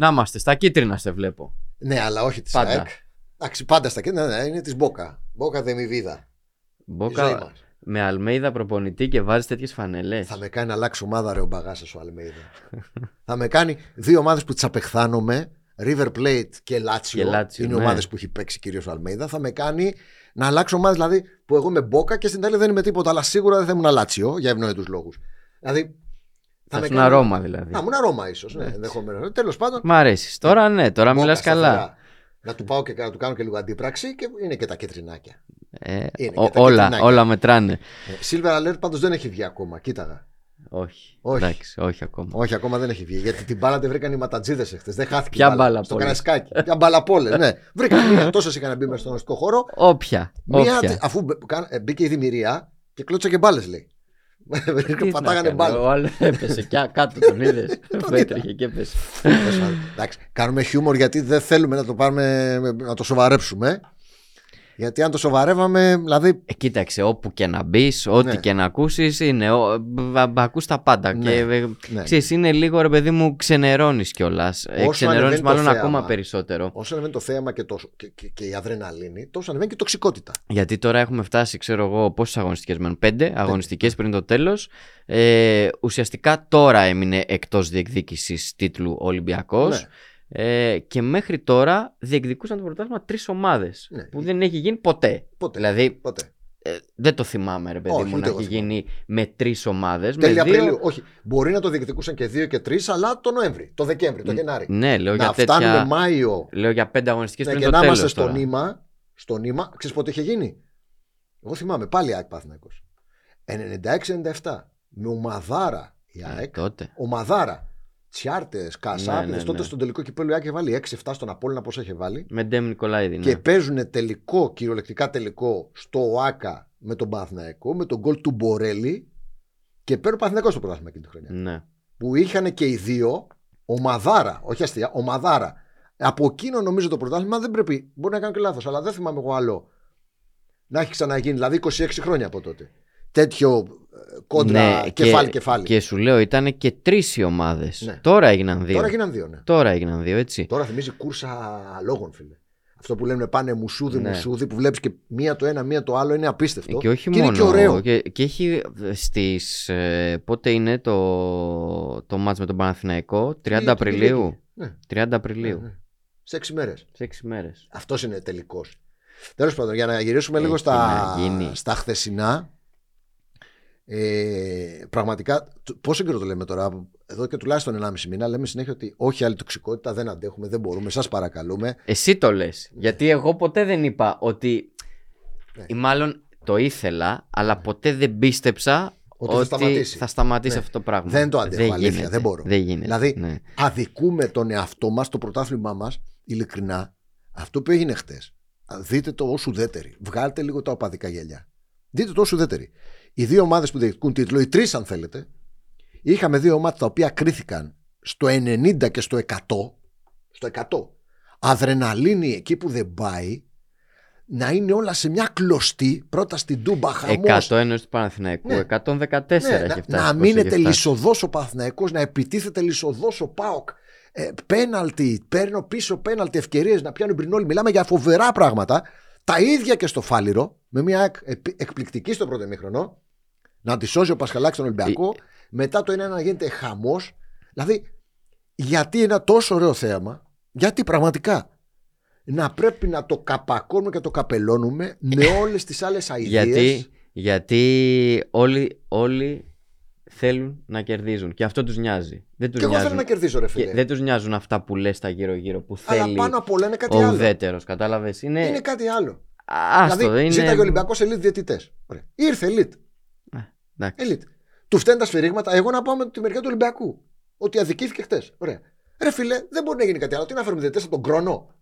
Να είμαστε, στα κίτρινα σε βλέπω. Ναι, αλλά όχι της Πάντα. ΑΕΚ. Εντάξει, πάντα στα κέντρα ναι, ναι, είναι της Μπόκα. Μπόκα δεν μη βίδα. Η ζωή Μπόκα μας. με Αλμέιδα προπονητή και βάζεις τέτοιες φανελές. Θα με κάνει να αλλάξει ομάδα ρε ο Μπαγάσας ο Αλμέιδα. θα με κάνει δύο ομάδες που τις απεχθάνομαι. River Plate και Λάτσιο. Και Lazio, είναι ναι. ομάδες που έχει παίξει κυρίως ο Αλμέιδα. Θα με κάνει να αλλάξω ομάδες δηλαδή που εγώ είμαι Μπόκα και στην Ιταλία δεν είμαι τίποτα. Αλλά σίγουρα δεν θα ήμουν Λάτσιο για ευνόητου λόγους. Δηλαδή. Θα με ήσουν κάνει- Ρώμα δηλαδή. Να ήμουν Ρώμα ίσως. Ναι, ενδεχομένως. Τέλος πάντων. Μ' αρέσεις. Τώρα ναι, τώρα Μπόκα μιλάς σταθερά. καλά. Να του πάω και να του κάνω και λίγο αντίπραξη και είναι και τα κεντρινάκια. Ε, Είναι ο- και τα όλα, κεντρινάκια. όλα μετράνε. Ε, Silver Alert πάντως δεν έχει βγει ακόμα. Κοίταγα. Όχι. Όχι. Εντάξει, όχι ακόμα. Όχι, ακόμα δεν έχει βγει. Γιατί την μπάλα την βρήκαν οι ματατζίδες εχθές. Δεν χάθηκε. Ποια η μπάλα. μπάλα Στο πόλε; κανασκάκι. Ποια μπάλα πόλε, ναι. Βρήκαν μία. Τόσες είχαν μπει μέσα στον αστικό χώρο. Όποια. Μία, όποια. αφού μπ- κάν- ε, μπήκε η δημιουργία και κλώτσα και μπάλες, λέει. Τι να Πατάγανε κάνω, μπάλε. Ο άλλο έπεσε και κάτω, τον είδες. Τον Έτρεχε και έπεσε. Εντάξει, κάνουμε χιούμορ γιατί δεν θέλουμε να το, πάρουμε, να το σοβαρέψουμε. Γιατί αν το σοβαρεύαμε, δηλαδή. Ε, κοίταξε, όπου και να μπεις, ό,τι Ναι. και να ακούσεις, είναι. Ο, ακούς τα πάντα. Ναι, Και, ε, ναι. ξέρεις, είναι λίγο ρε παιδί μου, ξενερώνεις κιόλας. Ε, Όσο ξενερώνεις ανεβαίνει το μάλλον θέαμα. ακόμα περισσότερο. Όσο ανεβαίνει το θέαμα και, το, και, και, και η αδρεναλίνη, τόσο ανεβαίνει και η τοξικότητα. Γιατί τώρα έχουμε φτάσει, ξέρω εγώ, πόσες αγωνιστικές μένουν; Πέντε αγωνιστικές πριν το τέλος. Ε, ουσιαστικά τώρα έμεινε εκτός διεκδίκησης τίτλου Ολυμπιακός. Ναι. Ε, και μέχρι τώρα διεκδικούσαν το πρωτάθλημα τρεις ομάδες. Ναι. Που δεν έχει γίνει ποτέ. Ποτέ. Δηλαδή, Ποτέ. ε, δεν το θυμάμαι, ρε παιδί Όχι, μου, ούτε να εγώ έχει θυμάμαι. γίνει με τρεις ομάδες. Τέλη Απριλίου. Όχι. Μπορεί να το διεκδικούσαν και δύο και τρεις, αλλά το Νοέμβρη, το Δεκέμβρη, το Γενάρη. Ναι, λέω να για φτάνουμε τέτοια. Μάιο Λέω για πέντε αγωνιστικές ναι, πριν και το να τέλος. είμαστε στο νήμα. Στο νήμα, ξέρεις πότε είχε γίνει; Εγώ θυμάμαι πάλι ΑΕΚ Παθηνακός. 96-97. Με ομαδάρα η ΑΕΚ. τότε. Ομαδάρα. Τσιάρτες, κασάπιδε. Ναι, ναι, τότε ναι. στον τελικό κυπέλο η ΑΕΚ είχε βάλει 6-7 στον Απόλυνα, πώ είχε βάλει. Με Ντέμ Νικολάηδη. Ναι. Και παίζουν τελικό, κυριολεκτικά τελικό, στο ΟΑΚΑ με τον Παθηναϊκό, με τον γκολ του Μπορέλη. Και παίρνει ο Παθηναϊκός στο πρωτάθλημα εκείνη τη χρονιά Ναι. που είχαν και οι δύο ομαδάρα, όχι αστεία, ομαδάρα. Από εκείνο νομίζω το πρωτάθλημα δεν πρέπει. Μπορεί να κάνω και λάθος, αλλά δεν θυμάμαι εγώ άλλο να έχει ξαναγίνει. Δηλαδή 26 χρόνια από τότε. Τέτοιο ε, κόντρα Ναι, κεφάλι-κεφάλι. Και σου λέω, ήταν και τρεις οι ομάδες. Ναι. Τώρα έγιναν δύο. Τώρα γίναν δύο, ναι. Τώρα έγιναν δύο, έτσι. Τώρα θυμίζει κούρσα λόγων, φίλε. Αυτό που λένε πάνε μουσούδι, Ναι. μουσούδι, που βλέπεις και μία το ένα, μία το άλλο είναι απίστευτο. Και όχι είναι μόνο. και ωραίο. Και, και έχει στις... ε, πότε είναι το, το μάτς με τον Παναθηναϊκό, 30 Τι- τι Απριλίου; πήγε. Ναι, 30 Απριλίου. ναι, ναι. Σε έξι μέρες. Σε 6 μέρες. Αυτός είναι τελικός. Τέλος πάντων, για να γυρίσουμε λίγο Έχει στα, να γίνει. στα χθεσινά. Ε, πραγματικά, τ- πόσο καιρό το λέμε τώρα, εδώ και τουλάχιστον 1,5 μήνα, λέμε συνέχεια ότι όχι άλλη τοξικότητα, δεν αντέχουμε, δεν μπορούμε, σας παρακαλούμε. Εσύ το λες. Γιατί εγώ ποτέ δεν είπα ότι... Ναι. Ή μάλλον το ήθελα, αλλά ποτέ δεν πίστεψα Ότι θα σταματήσει. θα σταματήσει Ναι. αυτό το πράγμα. Δεν το αντέχω, αλήθεια, γίνεται, δεν μπορώ. Δεν γίνεται. Δηλαδή, ναι. Αδικούμε τον εαυτό μας, το πρωτάθλημά μας, ειλικρινά, αυτό που έγινε χτες. Δείτε το ως ουδέτεροι. Βγάλτε λίγο τα οπαδικά γέλια. Δείτε το ως ουδέτεροι. Οι δύο ομάδες που διεκδικούν τίτλο, οι τρεις αν θέλετε, είχαμε δύο ομάδες τα οποία κρίθηκαν στο 90 και στο 100, στο 100, αδρεναλίνη εκεί που δεν πάει, να είναι όλα σε μια κλωστή, πρώτα στην Τούμπα, χαμός, 100 ένωση του Παναθηναϊκού, Ναι. 114 ναι, έχει να, φτάσει. να πώς μείνετε έχει φτάσει. λισοδός ο Παθηναϊκός, να επιτίθεται λισοδός ο ΠΑΟΚ. Ε, πέναλτι, παίρνω πίσω πέναλτι, ευκαιρίες να πιάνουν πριν όλοι. Μιλάμε για φοβερά πράγματα. Τα ίδια και στο Φάληρο, με μια εκ- επι- εκπληκτική στο πρώτο ημίχρονο, να τη σώζει ο Πασχαλάκης τον Ολυμπιακό. Ε, Μετά το ένα να γίνεται χαμός. Δηλαδή, γιατί ένα τόσο ωραίο θέαμα, γιατί πραγματικά να πρέπει να το καπακώνουμε και το καπελώνουμε με όλες τις άλλες αειδίες. Γιατί, γιατί όλοι, όλοι θέλουν να κερδίζουν και αυτό τους νοιάζει. Δεν τους Και εγώ θέλω νοιάζουν, να κερδίσω, ρε και φίλε. δεν τους νοιάζουν αυτά που λες τα γύρω-γύρω που Αλλά θέλει πάνω απ' όλα είναι κάτι ο άλλο. ουδέτερος, κατάλαβες; Είναι, Είναι κάτι άλλο. άστο, δηλαδή, είναι... ζήταγε ο Ολυμπιακός elite διαιτητές. Ήρθε elite. εντάξει. elite. Του φταίνουν τα σφυρίγματα. Εγώ να πάω με τη μεριά του Ολυμπιακού. Ότι αδικήθηκε χτες. Ωραία. Ρε φίλε, δεν μπορεί να γίνει κάτι άλλο. Τι να φέρουμε διαιτητές από τον χρόνο.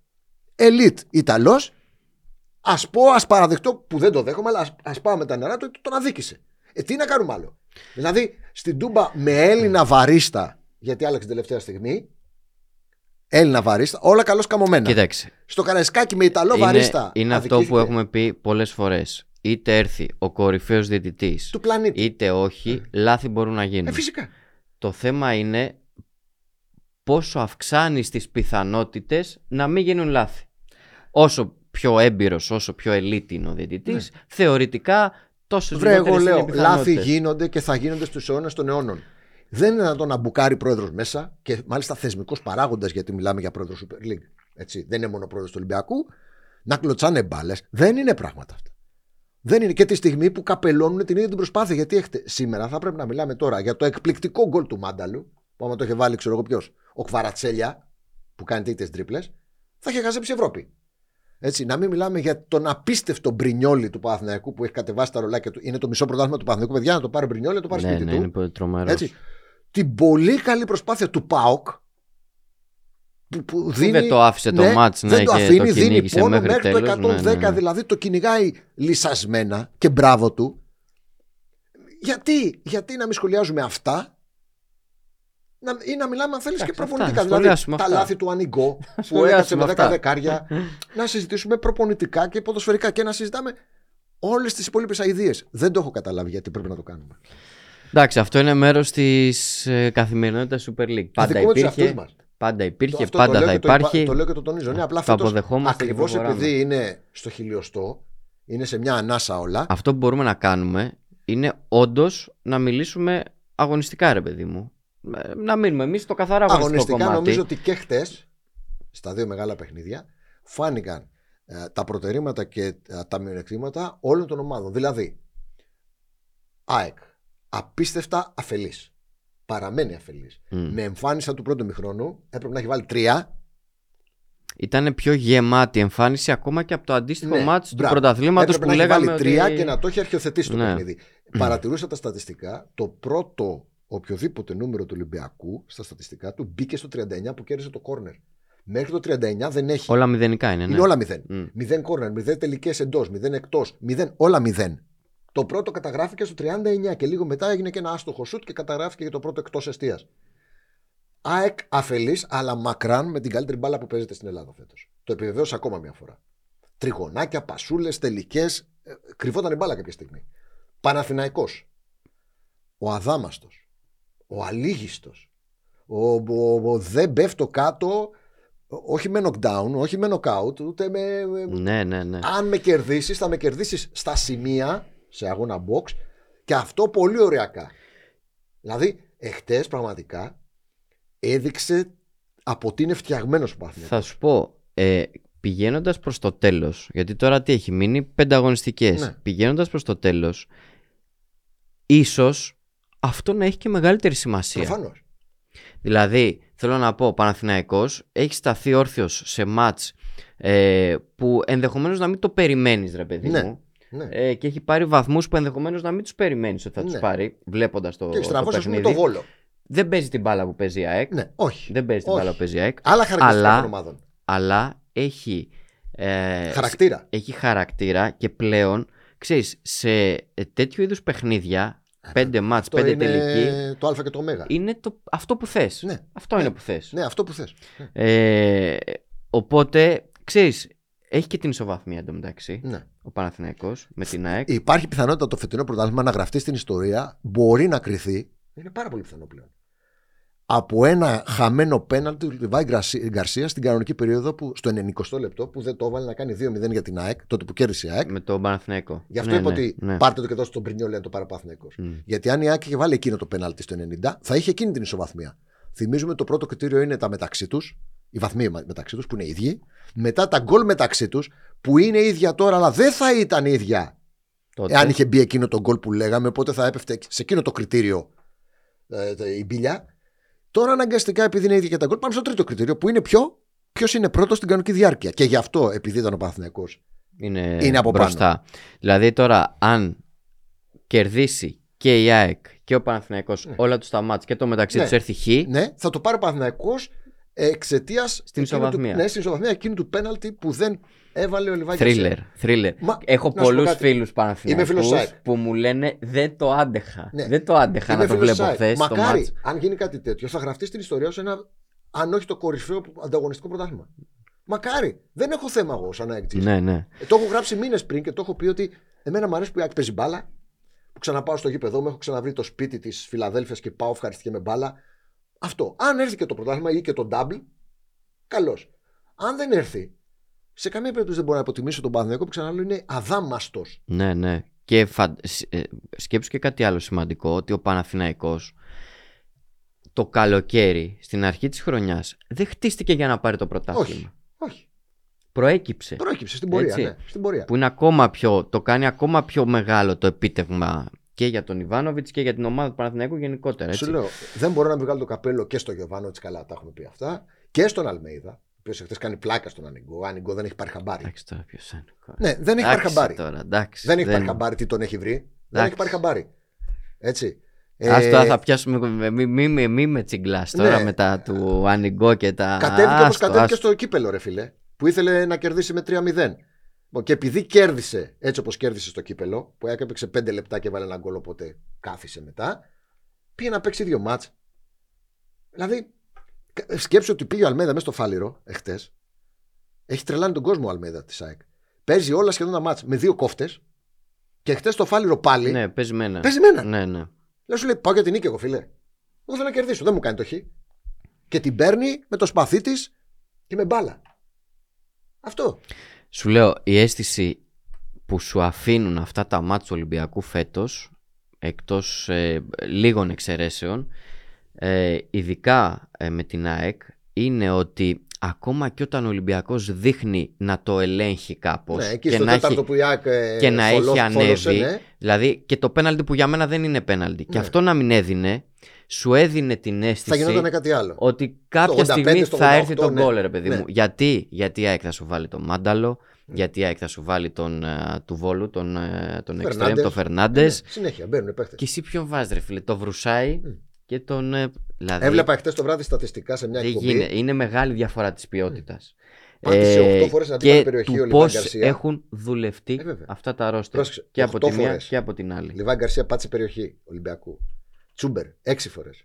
Elite Ιταλός. Α πω, ας παραδεχτώ που δεν το δέχομαι, αλλά ας πάω με τα νερά του ότι τον αδίκησε. Ε, τι να κάνουμε άλλο. Δηλαδή, στην Τούμπα με Έλληνα βαρίστα, γιατί άλλαξε την τελευταία στιγμή. Έλληνα βαρίστα, όλα καλώς καμωμένα. Κοίταξε, Στο Καραϊσκάκι με Ιταλό είναι, βαρίστα. είναι αυτό αδικήθηκε. που έχουμε πει πολλές φορές. Είτε έρθει ο κορυφαίος διαιτητής, Του πλανήτη. είτε όχι, λάθη μπορούν να γίνουν. Ε, φυσικά. Το θέμα είναι πόσο αυξάνει τις πιθανότητες να μην γίνουν λάθη. Όσο πιο έμπειρος, όσο πιο ελίτη είναι ο διαιτητής, θεωρητικά τόσο Βρε, εγώ λιγότερες είναι οι λέω, λάθη πιθανότητες. γίνονται και θα γίνονται στους αιώνες των αιώνων. Δεν είναι δυνατόν να μπουκάρει πρόεδρος μέσα και μάλιστα θεσμικός παράγοντας, γιατί μιλάμε για πρόεδρο Super League. Έτσι, δεν είναι μόνο πρόεδρος του Ολυμπιακού, να κλωτσάνε μπάλες. Δεν είναι πράγματα αυτά. Δεν είναι και τη στιγμή που καπελώνουν την ίδια την προσπάθεια. Γιατί έχετε, σήμερα θα πρέπει να μιλάμε τώρα για το εκπληκτικό γκολ του Μάνταλου, που άμα το είχε βάλει, ξέρω εγώ ποιος, ο Κβαρατσέλια, που κάνει τέτοιες τρίπλες, θα είχε χαζέψει η Ευρώπη. Έτσι, να μην μιλάμε για τον απίστευτο Μπρινιόλι του Παναθηναϊκού που έχει κατεβάσει τα ρολάκια του. Είναι το μισό πρωτάθλημα του Παναθηναϊκού. Παιδιά, να το πάρει Μπρινιόλι, να το πάρει Ναι, σπίτι ναι, του. είναι πολύ τρομερός. Έτσι. Την πολύ καλή προσπάθεια του ΠΑΟΚ που, που Που δίνει. δεν το άφησε το ναι, μάτς ναι, δεν το και αφήνει, το δίνει κυνήγησε πόνο μέχρι, μέχρι, τέλος. το 110, ναι, ναι, ναι. δηλαδή το κυνηγάει λυσασμένα και μπράβο του. Γιατί, γιατί να μην σχολιάζουμε αυτά να, ή να μιλάμε αν θέλεις και Εντάξει, αυτά, προπονητικά. να Δηλαδή σχολιάσουμε τα αυτά. λάθη του Ανιγκό που σχολιάσουμε έκατσε με 10 αυτά. δεκάρια. να συζητήσουμε προπονητικά και ποδοσφαιρικά και να συζητάμε όλες τις υπόλοιπες αειδίε. Δεν το έχω καταλάβει γιατί πρέπει να το κάνουμε. Εντάξει, αυτό είναι μέρος της ε, καθημερινότητας Super League. Πάντα Ειδικούμε τους υπήρχε, εαυτούς μας. πάντα υπήρχε, Αυτό το πάντα λέω θα και το είπα- υπάρχει. Το λέω και το τονίζω. Ναι, απλά Το φέτος, αποδεχόμαστε και ακριβώς προχωράμε. επειδή είναι στο χιλιοστό, είναι σε μια ανάσα όλα. Αυτό που μπορούμε να κάνουμε είναι όντως να μιλήσουμε αγωνιστικά, ρε παιδί μου. Ε, Να μείνουμε εμείς στο καθαρά αγωνιστικό Αγωνιστικά κομμάτι. νομίζω ότι και χτες, στα δύο μεγάλα παιχνίδια, φάνηκαν ε, τα προτερήματα και ε, τα μειονεκτήματα όλων των ομάδων. Δηλαδή, ΑΕΚ, απίστευτα αφελής. Παραμένει αφελής. Μμ. Με εμφάνιση του πρώτου μηχρόνου, έπρεπε να έχει βάλει τρία. Ήταν πιο γεμάτη εμφάνιση ακόμα και από το αντίστοιχο Ναι, μάτς του μπράβο. πρωταθλήματος Έπρεπε που να έχει λέγαμε. βάλει τρία ότι... και να το έχει αρχιοθετήσει το Ναι. παιχνίδι. Παρατηρούσα τα στατιστικά. Το πρώτο οποιοδήποτε νούμερο του Ολυμπιακού στα στατιστικά του μπήκε στο 39 που κέρδισε το κόρνερ. Μέχρι το 39 δεν έχει. Όλα μηδενικά είναι. Ναι. Είναι όλα μηδέν. Μμ. Μηδέν κόρνερ, μηδέν τελικές εντός, μηδέν εκτός. Μηδέν, όλα μηδέν. Το πρώτο καταγράφηκε στο 39 και λίγο μετά έγινε και ένα άστοχο σουτ και καταγράφηκε και το πρώτο εκτός αιστεία. ΑΕΚ αφελής, αλλά μακράν με την καλύτερη μπάλα που παίζεται στην Ελλάδα φέτος. Το επιβεβαίωσα ακόμα μια φορά. Τριγωνάκια, πασούλες, τελικές. Κρυβόταν η μπάλα κάποια στιγμή. Παναθηναϊκός. Ο αδάμαστος. Ο αλήγιστος. Ο, ο, ο δεν πέφτω κάτω. Όχι με knockdown, όχι με knockout, ούτε με, Ναι, ναι, ναι. αν με κερδίσεις, θα με κερδίσεις στα σημεία σε αγώνα box και αυτό πολύ ωριακά. Δηλαδή, εχθές πραγματικά έδειξε από τι είναι φτιαγμένος ο Παναθηναϊκός. Θα σου πω, ε, πηγαίνοντας προς το τέλος, γιατί τώρα τι έχει μείνει, πέντε αγωνιστικέ. Ναι. Πηγαίνοντας προς το τέλος, ίσως αυτό να έχει και μεγαλύτερη σημασία. Προφανώς. Δηλαδή, θέλω να πω, ο Παναθηναϊκός έχει σταθεί όρθιος σε μάτς ε, που ενδεχομένως να μην το περιμένεις ρε παιδί Ναι. μου Ναι. ε, και έχει πάρει βαθμούς που ενδεχομένως να μην τους περιμένεις ότι θα τους Ναι. πάρει βλέποντας το, και το στραβώ, ας πούμε, παιχνίδι. το βόλο. Δεν παίζει την μπάλα που παίζει η ΑΕΚ. Ναι, όχι. Δεν παίζει την Όχι. μπάλα που παίζει η ΑΕΚ. Άλλα χαρακτηριστικά Αλλά- των ομάδων. Αλλά έχει, ε, Χαρακτήρα. έχει χαρακτήρα και πλέον, ξέρεις, σε ε, τέτοιου είδους παιχνίδια, πέντε μάτς, Αυτό πέντε είναι τελική, το Α και το Ω. είναι το, αυτό που θες. Ναι. Αυτό Ναι. είναι που θες. Ναι, αυτό που θες. Ε, οπότε, ξέρεις, έχει και την ισοβαθμία εντωμεταξύ Ναι. ο Παναθηναϊκός με την ΑΕΚ. Υπάρχει πιθανότητα το φετινό πρωτάθλημα να γραφτεί στην ιστορία. Μπορεί να κρυθεί. Είναι πάρα πολύ πιθανό πλέον. Από ένα χαμένο πέναλτι του Λιβάη Γκαρσία στην κανονική περίοδο που, στο 90 λεπτό που δεν το έβαλε να κάνει 2-0 για την ΑΕΚ, τότε που κέρδισε η ΑΕΚ. Με τον Παναθηναϊκό. Γι' αυτό Ναι, είπα ναι, ότι ναι. πάρτε το και δώστε τον Πρινιόλ να το πάρει ο Παναθηναϊκός. Μμ. Γιατί αν η ΑΕΚ είχε βάλει εκείνο το πέναλτι στο 90, θα είχε εκείνη την ισοβαθμία. Θυμίζουμε το πρώτο κριτήριο είναι τα μεταξύ τους, οι βαθμοί με- μεταξύ τους που είναι ίδιοι. Μετά τα γκολ μεταξύ τους που είναι ίδια τώρα, αλλά δεν θα ήταν ίδια Τότε, εάν είχε μπει εκείνο το γκολ που λέγαμε. Οπότε θα έπεφτε σε εκείνο το κριτήριο ε, τε- η μπίλια. Τώρα αναγκαστικά επειδή είναι ίδια και τα γκολ, πάμε στο τρίτο κριτήριο που είναι ποιο. Ποιος είναι πρώτος στην κανονική διάρκεια. Και γι' αυτό, επειδή ήταν ο Παναθηναϊκός είναι, είναι από πάνω. μπροστά. Δηλαδή τώρα, αν κερδίσει και η ΑΕΚ και ο Παναθηναϊκός Ναι. όλα τους τα μάτς και το μεταξύ Ναι. τους έρθει χ, Ναι, θα το πάρει ο Παναθηναϊκός εξαιτίας. Στην ισοβαθμία. Ναι, στην ισοβαθμία εκείνου του πέναλτι που δεν έβαλε ο Λιβάκης. Θρίλερ, θρίλερ. Μα, Έχω να σου πω πολλούς κάτι. φίλους Παναθηναϊκούς φίλος ΣΑΕΚ. που μου λένε δεν το άντεχα. Ναι. Δεν το άντεχα να το φίλος βλέπω ΣΑΕ. χθες το Μακάρι, μάτς. αν γίνει κάτι τέτοιο, θα γραφτεί στην ιστορία ως ένα, αν όχι το κορυφαίο ανταγωνιστικό πρωτάθλημα. Μακάρι. Δεν έχω θέμα εγώ σαν ΑΕΚ. Ναι, ναι. Ε, το έχω γράψει μήνες πριν και το έχω πει ότι εμένα μου αρέσει που η ΑΕΚ παίζει μπάλα. Που ξαναπάω στο γήπεδο μου, έχω ξαναβρει το σπίτι της Φιλαδέλφιας και πάω ευχαριστική με μπάλα. Αυτό. Αν έρθει και το πρωτάθλημα ή και το double, καλώς. Αν δεν έρθει, σε καμία περίπτωση δεν μπορώ να υποτιμήσω τον Παναθηναϊκό που ξαναλέω είναι αδάμαστος. Ναι, ναι. Και φα... ε, σκέψου και κάτι άλλο σημαντικό, ότι ο Παναθηναϊκός το καλοκαίρι, στην αρχή της χρονιάς, δεν χτίστηκε για να πάρει το πρωτάθλημα. Όχι. Όχι. Προέκυψε. Προέκυψε στην πορεία. Έτσι. Ναι, στην πορεία. Που είναι ακόμα πιο, το κάνει ακόμα πιο μεγάλο το επίτευγμα και για τον Ιβάνοβιτς και για την ομάδα του Παναθηναϊκού γενικότερα. Έτσι. Σου λέω, δεν μπορώ να βγάλω το καπέλο και στο Γιωβάνο καλά, τα έχουμε πει αυτά, και στον Αλμέιδα, ο οποίος εχθές κάνει πλάκα στον Ανιγκό. Ο Ανιγκό δεν έχει πάρει χαμπάρι. Εντάξει τώρα ποιος είναι. Ναι, δεν έχει πάρει Εντάξει χαμπάρι. Τώρα, εντάξει, Δεν έχει πάρει χαμπάρι τι τον έχει βρει. Δεν Εντάξει. έχει πάρει χαμπάρι. Έτσι. Ας Ε, τώρα θα πιάσουμε. Μη, μη, μη, μη με τσιγκλάς τώρα Ναι. μετά του Ανιγκό και τα. Κατέβηκε όπω Άστο, κατέβηκε άστο. στο κύπελο, ρε φίλε. Που ήθελε να κερδίσει με 3-0. Λοιπόν, Και επειδή κέρδισε έτσι όπως κέρδισε στο κύπελο, που έπαιξε 5 λεπτά και βάλε ένα γκολ, οπότε κάθισε μετά, πήγε να παίξει δύο μάτς. Δηλαδή, κα- σκέψου ότι πήγε ο Αλμέδα μέσα στο φάληρο εχθές. Έχει τρελάνει τον κόσμο ο Αλμέδα της ΑΕΚ. Παίζει όλα σχεδόν τα μάτς με δύο κόφτες. Και χθε στο φάληρο πάλι. Ναι, παίζει με ένα. Παίζει με ένα. Ναι, ναι. Λέω σου λέει: Πάω για την νίκη, εγώ φίλε. Εγώ θέλω να κερδίσω. Δεν μου κάνει το χ. Και την παίρνει με το σπαθί της και με μπάλα. Αυτό. Σου λέω, η αίσθηση που σου αφήνουν αυτά τα μάτια του Ολυμπιακού φέτος, εκτός ε, λίγων εξαιρέσεων, ε, ειδικά ε, με την ΑΕΚ, είναι ότι ακόμα και όταν ο Ολυμπιακός δείχνει να το ελέγχει κάπως Ναι, εκεί και, στο να τέταρτο έχει, που η ΑΕΚ ε, και να φολό- έχει φόλωσε, ανέβει, ναι. δηλαδή και το πέναλτι που για μένα δεν είναι πέναλτι, και Ναι. αυτό να μην έδινε, σου έδινε την θα αίσθηση γινόταν κάτι άλλο. ότι κάποια 85 στιγμή στο θα έρθει 88, τον ναι. γκολ, ρε παιδί Ναι. μου. Γιατί, γιατί η ΑΕΚ θα σου βάλει τον Μάνταλο, γιατί η ΑΕΚ θα σου βάλει τον ε, του Βόλου, τον, ε, τον Εξτρέμ, Φερνάντες. τον Φερνάντε. Ναι, συνέχεια μπαίνουν παίχτε. Και εσύ ποιον βάζεις, ρε φίλε, το Βρουσάη Μμ. Και τον. ε, Δηλαδή, Έβλεπα χτε το βράδυ στατιστικά σε μια δεν εκπομπή. γίνεται. Είναι μεγάλη διαφορά της ποιότητας. Πάτησε οκτώ φορές αντίπαλη και περιοχή ο του Λιβάν πώς Γκαρσία. έχουν δουλευτεί Ε, βέβαια. αυτά τα ρόστερ Πρόσεξε, και από τη οκτώ μία φορές. και από την άλλη. Λιβάν Γκαρσία πάτησε περιοχή Ολυμπιακού. Τσούμπερ, έξι φορές.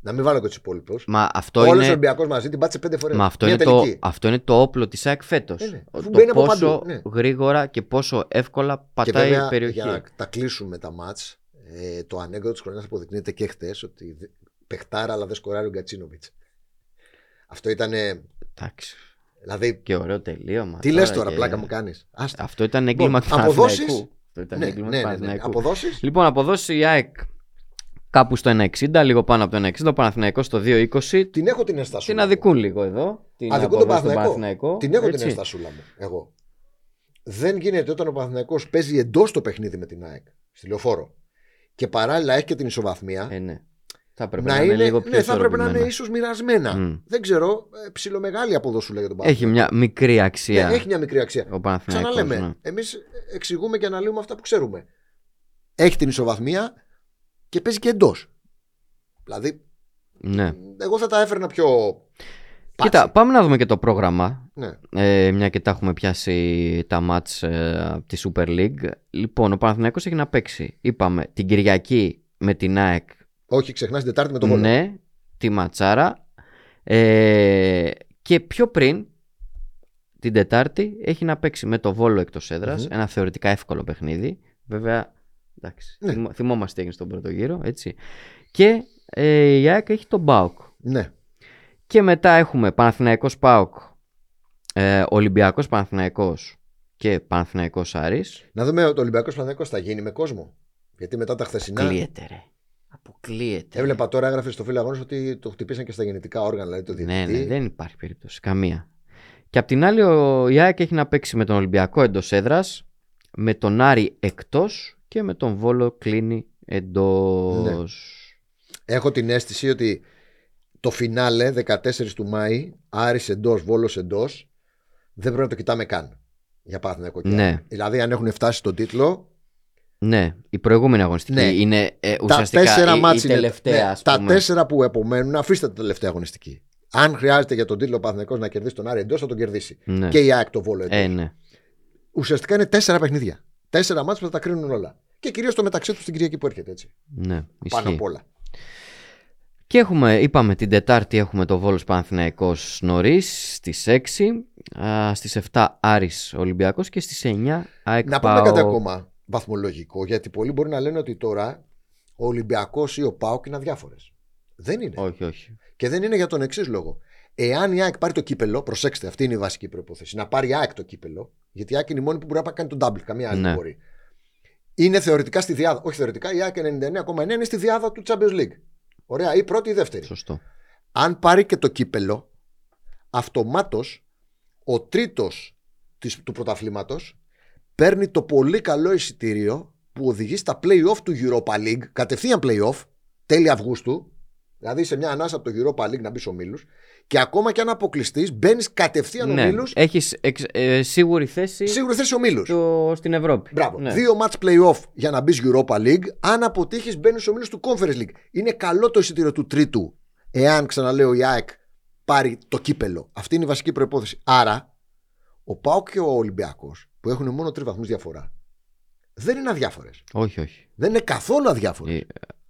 Να μην βάλω και τους υπόλοιπους. Μα αυτό Όλος ο είναι, Ολυμπιακός μαζί την πάτησε πέντε φορές. μα αυτό, είναι το, αυτό είναι το όπλο της ΑΕΚ φέτος. Ε, ναι. Αφού Το μπαίνει από πόσο παντού, ναι. γρήγορα και πόσο εύκολα Και πατάει βέβαια, η περιοχή. για να τα κλείσουμε τα μάτς, ε, το ανέκδοτο της χρονιάς αποδεικνύεται και χθες ότι δε- παιχτάρα, αλλά δεν σκοράρει ο Γκατσίνοβιτς. Αυτό ήταν. Εντάξει. Δηλαδή, Και ωραίο τελείωμα. τι λες τώρα, και- πλάκα μου κάνεις; Αυτό ήταν έγκλημα του αποδόσεις- Παναθηναϊκού. Αυτό ήταν Ναι, έγκλημα ναι, του ναι, ναι. Παναθηναϊκού. Αποδόσεις; Λοιπόν, αποδόσεις η ΑΕΚ κάπου στο 1,60, λίγο πάνω από το 1,60. Ο Παναθηναϊκός στο 2,20. Την έχω την αισθασούλα. Την μου. αδικούν λίγο εδώ. Την Αδικούν τον αποδόση του Παναθηναϊκό. Την έχω την έτσι. αισθασούλα μου. Εγώ. Δεν γίνεται όταν ο Παναθηναϊκός παίζει εντός το παιχνίδι με την ΑΕΚ. Στη λεωφόρο. Και παράλληλα έχει και την ισοβαθμία. Ε, ναι. Θα έπρεπε να να, είναι, είναι, λίγο πιο ναι, θα έπρεπε να είναι ισορροπημένα. ίσως μοιρασμένα. Μμ. Δεν ξέρω, ε, ψιλομεγάλη αποδόσουλα για τον Έχει Παναθηναϊκός. μια μικρή αξία Ναι, έχει μια μικρή αξία. ο Παναθηναϊκός. Ξαναλέμε, ναι. εμείς εξηγούμε και αναλύουμε αυτά που ξέρουμε. Έχει την ισοβαθμία και παίζει και εντός. Δηλαδή, Ναι. εγώ θα τα έφερνα πιο. Κοίτα, πάτσι. πάμε να δούμε και το πρόγραμμα. Ναι. Ε, μια και τα έχουμε πιάσει τα μάτς ε, από τη Super League. Λοιπόν, ο Παναθηναϊκός έχει να παίξει. Είπαμε την Κυριακή με την ΑΕΚ. Όχι, ξεχνάς την Τετάρτη με τον Βόλο. Ναι, τη Ματσάρα. Ε, και πιο πριν, την Τετάρτη, έχει να παίξει με το Βόλο εκτός έδρας, Μμμ. Ένα θεωρητικά εύκολο παιχνίδι. Βέβαια, εντάξει, Ναι. θυμό- θυμόμαστε τι έγινε στον πρώτο γύρο, έτσι. Και ε, η ΑΕΚ έχει τον ΠΑΟΚ. Ναι. Και μετά έχουμε Παναθηναϊκός ΠΑΟΚ, ε, Ολυμπιακός Παναθηναϊκός και Παναθηναϊκός Άρης. Να δούμε το Ολυμπιακός Παναθυναϊκό θα γίνει με κόσμο. Γιατί μετά τα χθεσινά. Αποκλείεται ρε. Αποκλείεται. Έβλεπα τώρα, έγραφε στο φίλο αγώνας ότι το χτυπήσαν και στα γεννητικά όργανα, δηλαδή το Ναι, διαιτητή. ναι, δεν υπάρχει περίπτωση. Καμία. Και απ' την άλλη, ο Ιάκ έχει να παίξει με τον Ολυμπιακό εντός έδρας, με τον Άρη εκτός και με τον Βόλο κλείνει εντός. Ναι. Έχω την αίσθηση ότι το φινάλε 14 του Μάη, Άρης εντός, Βόλος εντός, δεν πρέπει να το κοιτάμε καν. Για Παναθηναϊκό και Ναι. ΑΕΚ. Δηλαδή, αν έχουν φτάσει στον τίτλο, Ναι, η προηγούμενη αγωνιστική Ναι. είναι ε, τα ουσιαστικά τέσσερα η, η μάτς είναι- τελευταία. ναι, ας τα πούμε. τέσσερα που επομένουν, αφήστε τα τελευταία αγωνιστική. Αν χρειάζεται για τον τίτλο ο Παναθηναϊκός να κερδίσει τον Άρη εντός, θα τον κερδίσει. Ναι. Και η ΑΕΚ το Βόλο εντός. Ε, ναι. Ουσιαστικά είναι τέσσερα παιχνίδια. Τέσσερα μάτς που θα τα κρίνουν όλα. Και κυρίως το μεταξύ τους την Κυριακή που έρχεται έτσι. ναι Πάνω ισχύει. απ' όλα. Και έχουμε, είπαμε την Τετάρτη έχουμε το Βόλος Παναθηναϊκός νωρίς στις 6, α, στις 7 Άρης Ολυμπιακός και στις 9 ΑΕΚ Να πούμε ΠΑΟΚ. κάτι ακόμα βαθμολογικό, γιατί πολλοί μπορεί να λένε ότι τώρα ο Ολυμπιακός ή ο Πάοκ είναι αδιάφορες. Δεν είναι. Όχι, όχι. Και δεν είναι για τον εξής λόγο. Εάν η ΑΕΚ πάρει το κύπελο, προσέξτε, αυτή είναι η βασική προπόθεση. Να πάρει η ΑΕΚ το κύπελο, γιατί η ΑΕΚ είναι η μόνη που μπορεί να κάνει τον double. Καμία άλλη Ναι. δεν μπορεί. Είναι θεωρητικά στη διάδα. Όχι θεωρητικά, η ΑΕΚ 99,9 είναι στη διάδα του Champions League. Ωραία, ή πρώτη ή δεύτερη. Σωστό. Αν πάρει και το κύπελο, αυτομάτως ο τρίτος του πρωταθλήματος παίρνει το πολύ καλό εισιτήριο που οδηγεί στα play-off του Europa League, κατευθείαν play-off, τέλη Αυγούστου, δηλαδή σε μια ανάσα από το Europa League να μπει ο Μήλου, και ακόμα και αν αποκλειστείς, μπαίνεις κατευθείαν Ναι, ο Μήλου, έχεις εξ- ε, σίγουρη θέση σίγουρα θέση ο Μήλου. στο- στην Ευρώπη. Μπράβο. Ναι. Δύο match play-off για να μπεις Europa League. Αν αποτύχεις, μπαίνεις ο Μήλου του Conference League. Είναι καλό το εισιτήριο του τρίτου, εάν ξαναλέω η ΑΕΚ πάρει το κύπελο. Αυτή είναι η βασική προπόθεση. Άρα, ο Πάοκ και ο Ολυμπιακός, που έχουν μόνο τρεις βαθμούς διαφορά, δεν είναι αδιάφορες. Όχι, όχι. Δεν είναι καθόλου αδιάφορες.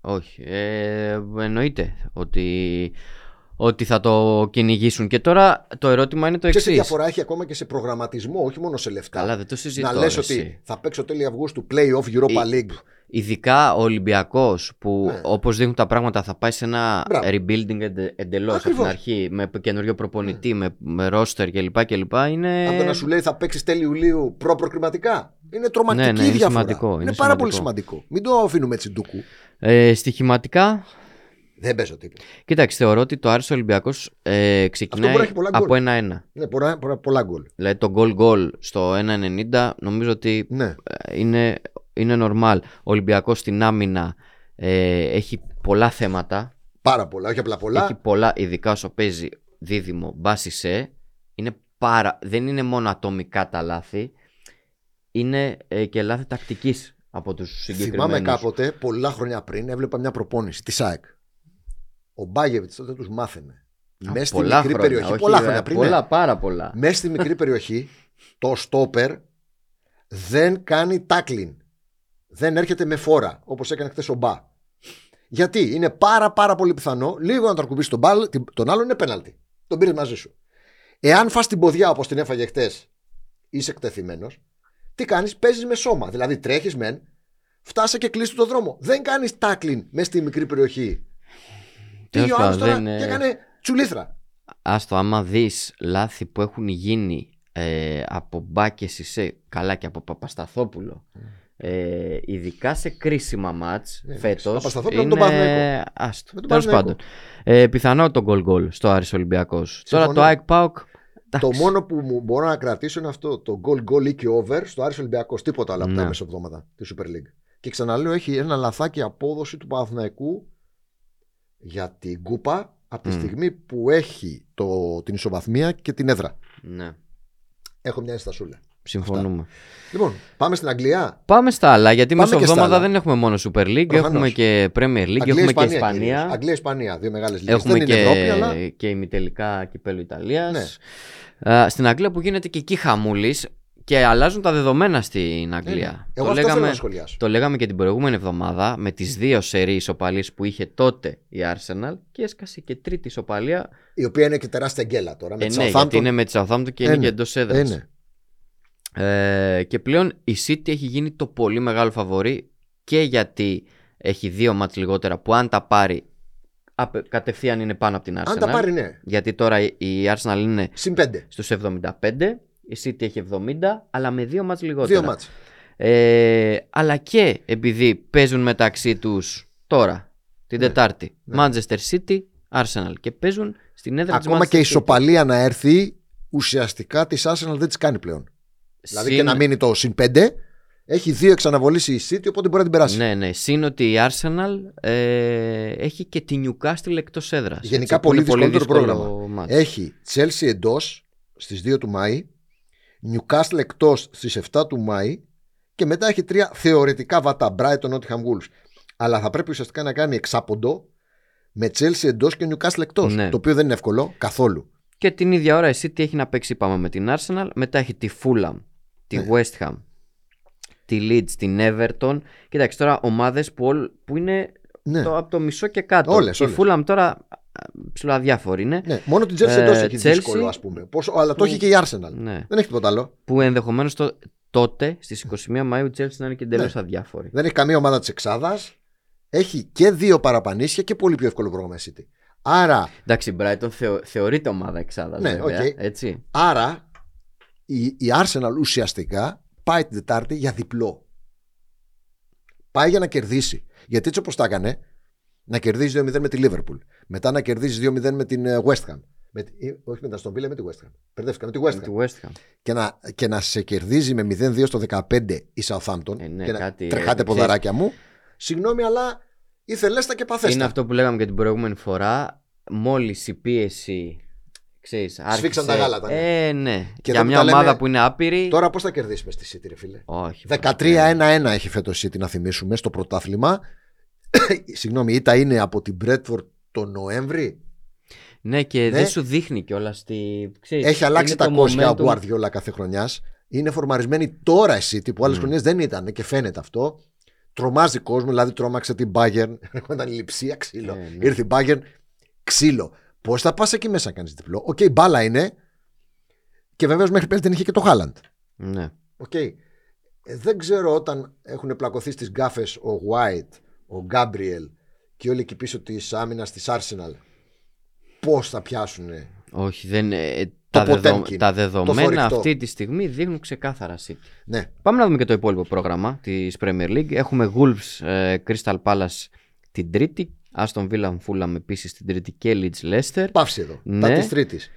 Ε, όχι. Ε, εννοείται ότι, ότι θα το κυνηγήσουν. Και τώρα το ερώτημα είναι το Ξέρεις τι εξής. διαφορά έχει ακόμα και σε προγραμματισμό, όχι μόνο σε λεφτά; Καλά, δεν το συζητώ. να ρε, λες εσύ. ότι θα παίξω τέλη Αυγούστου play-off Europa Ε, League. Ειδικά ο Ολυμπιακός που Ναι. όπως δείχνουν τα πράγματα θα πάει σε ένα Μπράβο. rebuilding εντελώς από την Ακριβώς. Ναι. αρχή με καινούριο προπονητή, με, με roster κλπ. κλπ. Είναι... Από το να σου λέει θα παίξεις τέλη Ιουλίου προ-προκριματικά. Είναι τρομακτική Ναι, ναι, είναι διαφορά. σημαντικό, Είναι, είναι πάρα πολύ σημαντικό. σημαντικό. Μην το αφήνουμε έτσι ντούκου. Ε, στοιχηματικά, Δεν παίζω τίποτα. κοίταξε, θεωρώ ότι το Άρης Ολυμπιακός ε, ξεκινάει μπορεί να έχει πολλά γκολ. από 1-1. Ναι, πολλά, πολλά, πολλά γκολ. Δηλαδή το goal goal στο 1-90 νομίζω ότι Ναι. ε, είναι, είναι normal. Ο Ολυμπιακός στην άμυνα ε, έχει πολλά θέματα. Πάρα πολλά, όχι απλά πολλά. Έχει πολλά, ειδικά όσο παίζει δίδυμο μπάσισε. Είναι πάρα, δεν είναι μόνο ατομικά τα λάθη, είναι ε, και λάθη τακτικής από τους συγκεκριμένους. Θυμάμαι κάποτε, πολλά χρόνια πριν, έβλεπα μια προπόνηση της ΑΕΚ. Ο Μπάγεβιτς τότε τους μάθαινε. Α, Μέσα στη πολλά μικρή χρόνια, περιοχή. όχι, πολλά ε, χρόνια πριν. Πολλά, πάρα πολλά. Μέσα στη μικρή περιοχή, το στόπερ δεν κάνει tackling. Δεν έρχεται με φόρα, όπως έκανε χθες ο Μπα. Γιατί; Είναι πάρα πάρα πολύ πιθανό λίγο να το αρκουμπήσει τον, μπάλ, την- τον άλλον είναι πέναλτι. Τον πήρες μαζί σου. Εάν φας την ποδιά όπως την έφαγε χθες, είσαι εκτεθειμένος, τι κάνεις, παίζεις με σώμα. Δηλαδή τρέχεις μεν, φτάσε και κλείσει το δρόμο. Δεν κάνεις tackling μέσα στη μικρή περιοχή. Τι Τέλος ο άλλος πάντων, τώρα δεν, ε, και έκανε τσουλήθρα. Άστο, άμα δεις λάθη που έχουν γίνει ε, από Μπάκε Σισε, καλά και από Παπασταθόπουλο, ε, ειδικά σε κρίσιμα μάτς Ναι, φέτος, Παπασταθόπουλο με είναι... τον Παναθηναϊκό. Άστο, Με τον τέλος Παναθηναϊκό. πάντων. Ε, πιθανό το goal goal στο Άρης Ολυμπιακός. Τώρα Συμφωνώ. το ΑΕΚ ΠΑΟΚ, Το εντάξει. μόνο που μου μπορώ να κρατήσω είναι αυτό το goal goal ή και over στο Άρης Ολυμπιακός. Τίποτα άλλο από τα Ναι. μεσοβδόματα τη Super League. Και ξαναλέω, έχει ένα λαθάκι απόδοση του Παναθηναϊκού για την κούπα από τη Μμ. στιγμή που έχει το, την ισοβαθμία και την έδρα. Ναι, Έχω μια ενστασούλα. Συμφωνούμε. Λοιπόν, πάμε στην Αγγλία. Πάμε στα άλλα, γιατί Πάμε και στα μεσοβδόμαδα άλλα. δεν έχουμε μόνο Super League, Προφανώς. έχουμε και Premier League, έχουμε και Ισπανία. κυρίως. Αγγλία, Ισπανία, δύο μεγάλες λίγες. Έχουμε Δεν είναι και, Ευρώπη, αλλά και ημιτελικά κυπέλου Ιταλίας. Ναι. Α, στην Αγγλία που γίνεται και εκεί χαμούλης και αλλάζουν τα δεδομένα στην Ναι, Αγγλία. ναι. Εγώ το, αυτό θέλω λέγαμε, να σχολιάσω. το λέγαμε και την προηγούμενη εβδομάδα με τις δύο σερί ισοπαλίες που είχε τότε η Arsenal και έσκασε και τρίτη ισοπαλία. Η οποία είναι και τεράστια γκέλα τώρα. Με Ε, τη ναι, Southampton. γιατί είναι με τη Southampton και είναι Ε, ναι. και εντός Ε, έδρας. ναι. Ε, και πλέον η City έχει γίνει το πολύ μεγάλο φαβορή και γιατί έχει δύο μάτς λιγότερα που αν τα πάρει απε- κατευθείαν είναι πάνω από την Arsenal. Αν τα πάρει, ναι. Γιατί τώρα η- η Arsenal είναι Συν πέντε. στους 75, η City έχει 70, αλλά με δύο μάτς λιγότερα. Δύο μάτς. Ε, αλλά και επειδή παίζουν μεταξύ τους τώρα, την Ναι, Τετάρτη, ναι. Manchester City, Arsenal και παίζουν στην έδρα της Ακόμα Manchester και η City. ισοπαλία να έρθει, ουσιαστικά της Arsenal δεν της κάνει πλέον. Δηλαδή Συν- και να μείνει το συν 5, έχει δύο εξαναβολήσεις η City, οπότε μπορεί να την περάσει. Ναι, ναι. Συν ότι η Arsenal ε, έχει και τη Newcastle εκτός έδρας. Γενικά έτσι, που πολύ είναι δυσκολότερο δύσκολο πρόγραμμα. μάτς. Έχει Chelsea εντός στις 2 του Μάη, Newcastle εκτός στις 7 του Μάη και μετά έχει τρία θεωρητικά βατά. Brighton, Nottingham Wolves. Αλλά θα πρέπει ουσιαστικά να κάνει εξάποντο με Chelsea εντός και Newcastle εκτός. Ναι. Το οποίο δεν είναι εύκολο καθόλου. Και την ίδια ώρα η City έχει να παίξει πάμε με την Arsenal. Μετά έχει τη Fulham, τη Ναι. West Ham, τη Leeds, την Everton. Κοίταξε τώρα ομάδες που, όλ- που είναι Ναι. το, από το μισό και κάτω. Όλες, η όλες. Fulham τώρα ψηλοαδιάφορη είναι. ναι. Μόνο την Chelsea Ε, εντός έχει Chelsea- δύσκολο, ας πούμε. Πόσο, αλλά το έχει και η Arsenal. Ναι. Δεν έχει τίποτα άλλο. Που ενδεχομένως το, τότε στις 21 Μαΐου η Chelsea να είναι και εντελώς Ναι. αδιάφορη. Δεν έχει καμία ομάδα της εξάδας. έχει και δύο παραπανίσια και πολύ πιο εύκολο πρόγραμμα City. Άρα, Εντάξει, η Brighton θεω, θεωρείται ομάδα εξάδας. Ναι, βέβαια, οκ. έτσι. άρα η, η Arsenal ουσιαστικά πάει την Τετάρτη για διπλό. Πάει για να κερδίσει. Γιατί έτσι όπως τα έκανε, να κερδίζει 2-0 με τη Liverpool. Μετά να κερδίζει 2-0 με την ε, West Ham. Με, τη- ή- όχι με την Aston Villa, με τη West Ham. Μπερδεύτηκα με τη West Με Ham. τη West Ham. Και να, και να σε κερδίζει με 0-2 στο 15 η Southampton. Ε, ναι, και να κάτι, τρεχάτε ε, ποδαράκια μου. Συγγνώμη, αλλά ήθελέστα και παθέστα. Είναι αυτό που λέγαμε και την προηγούμενη φορά. Μόλις η πίεση. Ξέρεις, άρχισε... τα γάλατα, ναι. Ε, ναι. Και για εδώ που μια τα λέμε- ομάδα που είναι άπειρη. Τώρα πώς θα κερδίσουμε στη City, ρε φίλε; Όχι. 13-1-1 έχει φέτος η City να θυμίσουμε στο πρωτάθλημα. Συγγνώμη, ήττα είναι από την Bradford το Νοέμβρη; Ναι, και Ναι. δεν σου δείχνει κιόλας τη. Ξέρεις, Έχει αλλάξει είναι τα το κόσια ο momentum. Guardiola κάθε χρονιάς. Είναι φορμαρισμένη τώρα η City που άλλες Mm. χρονιές δεν ήταν και φαίνεται αυτό. Τρομάζει κόσμο, δηλαδή τρόμαξε την Bayern. Ήταν λειψία ξύλο. Ε, ναι. Ήρθε η Bayern ξύλο. Πώς θα πας εκεί μέσα να κάνεις διπλό; Οκ, okay, μπάλα είναι. Και βεβαίως μέχρι πέρσι δεν είχε και το Χάλαντ. Ναι. Οκ. Ε, δεν ξέρω όταν έχουν πλακωθεί στις γκάφες ο White, ο Γκάμπριελ και όλοι εκεί πίσω της άμυνας της Arsenal πώς θα πιάσουν Όχι, δεν. ε, τα, Potemkin, τα το δεδομένα θωρηκτό. αυτή τη στιγμή δείχνουν ξεκάθαρα City. ναι Πάμε να δούμε και το υπόλοιπο πρόγραμμα της Premier League. Έχουμε Wolves ε, Crystal Palace την Τρίτη. Aston Villa Fulham επίσης την Τρίτη και Leeds Leicester. παύση εδώ Ναι. τα της τρίτης